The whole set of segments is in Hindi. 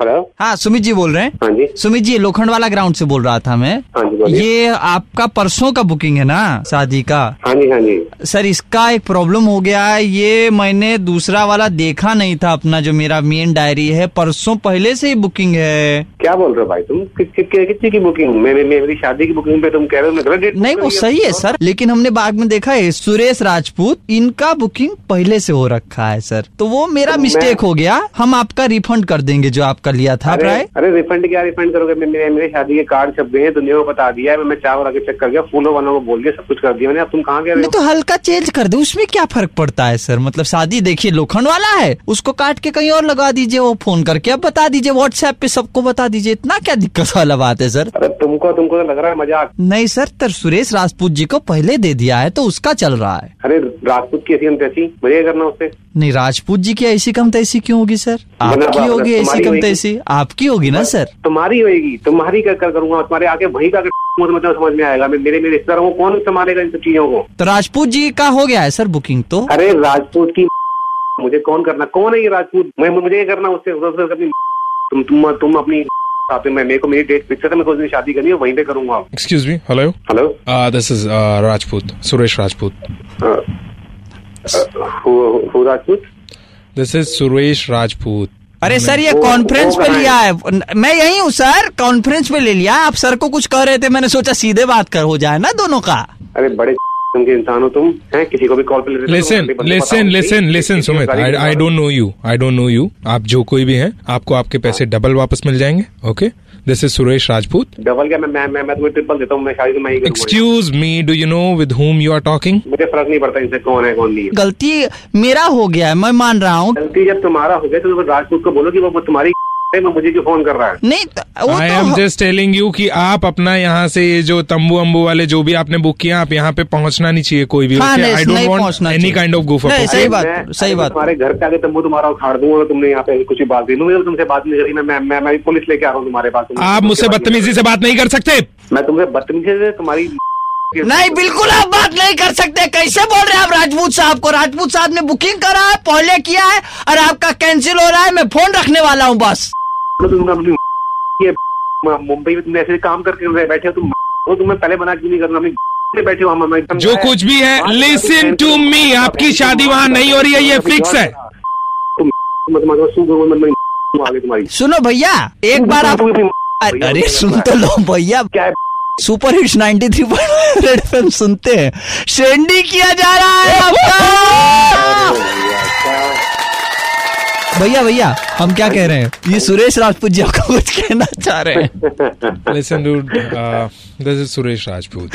हेलो। हाँ सुमित जी बोल रहे हैं। हाँ जी। सुमित जी लोखंड वाला ग्राउंड से बोल रहा था मैं। हाँ जी ये आपका परसों का बुकिंग है ना शादी का? हाँ जी हाँ जी। सर इसका एक प्रॉब्लम हो गया है। ये मैंने दूसरा वाला देखा नहीं था अपना जो मेरा मेन डायरी है। परसों पहले से ही बुकिंग है। क्या बोल रहे हो भाई तुम? कि, कि, कि, कितनी की बुकिंग मेरी शादी की बुकिंग पे तुम कह रहे हो मैं डेट नहीं वो सही है सर। लेकिन हमने बाद में देखा है सुरेश राजपूत इनका बुकिंग पहले से हो रखा है सर। तो वो मेरा तो मिस्टेक हो गया। हम आपका रिफंड कर देंगे जो आपका लिया था अरे अरे रिफंड क्या रिफंड करोगे? मेरे शादी के कार्ड छप गए हैं दुनिया को बता दिया है मैं चावल आगे चेक कर गया फूलों वालों को बोल दिया सब कुछ कर दिया मैंने। अब तुम कहाँ हो? तो हल्का चेंज कर दे उसमें क्या फ़र्क पड़ता है सर? मतलब शादी देखिए लोखंड वाला है उसको काट के कहीं और लगा दीजिए वो फ़ोन करके। अब बता दीजिए व्हाट्सएप पे सबको बता दीजिए इतना क्या दिक्कत वाला बात है सर? अरे तुमको तुमको तो लग रहा है मज़ाक। नहीं सर तर सुरेश राजपूत जी को पहले दे दिया है तो उसका चल रहा है। अरे राजपूत की ऐसी हम तैसी मुझे करना उससे। नहीं राजपूत जी की ऐसी कम तैसी क्यों होगी सर? आपकी होगी ऐसी कम तैसी आपकी होगी ना सर? तुम्हारी होगी तुम्हारी कर कर करूँगा? तुम्हारे आगे वहीं का मतलब समझ में आएगा। मेरे मेरे रिश्तेदारों को कौन संभालेगा इन सब चीज़ों को? तो राजपूत जी का हो गया है सर बुकिंग तो? अरे राजपूत की मुझे कौन करना? कौन है ये राजपूत? मैं मुझे ये करना उससे उससे अपनी तुम तुम तुम अपनी साथ में मेरे को मेरी डेट फिक्स है तो मैं कोई दिन शादी करनी है वहीं पे करूँगा Excuse me. Hello. Hello Uh, this is uh, Rajput, Suresh Rajput. Who Rajput This is Suresh Rajput. अरे सर ये कॉन्फ्रेंस वो पे लिया है मैं यही हूँ सर कॉन्फ्रेंस पे ले लिया आप सर को कुछ कह रहे थे मैंने सोचा सीधे बात कर हो जाए ना दोनों का अरे बड़े किस्म के इंसान हो तुम है किसी को भी कॉल पे लेते lesson lesson lesson lesson Sumit I don't know you I don't know you आप जो कोई भी हैं आपको आपके पैसे डबल वापस मिल जाएँगे okay this is Suresh Rajput double क्या? मैं मैं मैं, मैं तुम्हें ट्रिपल देता हूँ मैं शादी मैं excuse me do you know with whom you are talking मुझे फ़र्क नहीं पड़ता इनसे कौन है कौन नहीं गलती मेरा हो गया है मैं मान रहा हूँ। गलती जब तुम्हारा हो गया तो राजपूत को बोलो कि वो तुम्हारी मुझे क्यों फ़ोन कर रहा है नहीं तो- वो I तो am just telling कि आप अपना यहाँ से ये जो तंबू अम्बू वाले जो भी आपने बुक किया आप यहाँ पे पहुँचना नहीं चाहिए कोई भी. चाहिए। kind of goof up. नहीं, okay? सही बात, सही बात। तुम्हारे घर पे आगे तंबू तुम्हारा उखाड़ दूँगा तुमने यहाँ पे कुछ बात दे दूँगी तुमसे बात नहीं करी मैं मैं पुलिस लेके आ रहा हूँ तुम्हारे पास आप मुझसे बदतमीजी से बात नहीं कर सकते. मैं तुमसे बदतमीजी से तुम्हारी नहीं बिल्कुल आप बात नहीं कर सकते कैसे बोल रहे हैं आप राजपूत साहब को राजपूत साहब ने बुकिंग करा है पहले किया है और आपका कैंसिल हो रहा है मैं फ़ोन रखने वाला हूँ बस ये मुंबई में तुम ऐसे काम करके बैठे हो तुम वो तुम्हें पहले बना क्यों नहीं करना अपनी बैठे हो हम हम जो कुछ भी है लिसन टू मी आपकी शादी वहाँ नहीं हो रही है ये फिक्स है सुनो भैया एक बार आप अरे सुन तो लो भैया क्या super hits 93 three red film सुनते हैं शेंडी किया जा रहा है आपका भैया भैया हम क्या कह रहे हैं? ये सुरेश राजपूत जी आपको कुछ कहना चाह रहे हैं। Listen dude this is Suresh Rajput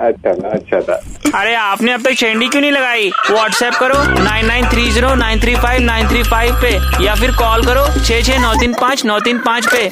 अच्छा था अच्छा था। अरे आपने अब तक शेंडी क्यों नहीं लगाई? व्हाट्सएप करो nine nine three zero nine three five nine three five पे या फिर कॉल करो छः छः नौ तीन पाँच नौ तीन पाँच पे।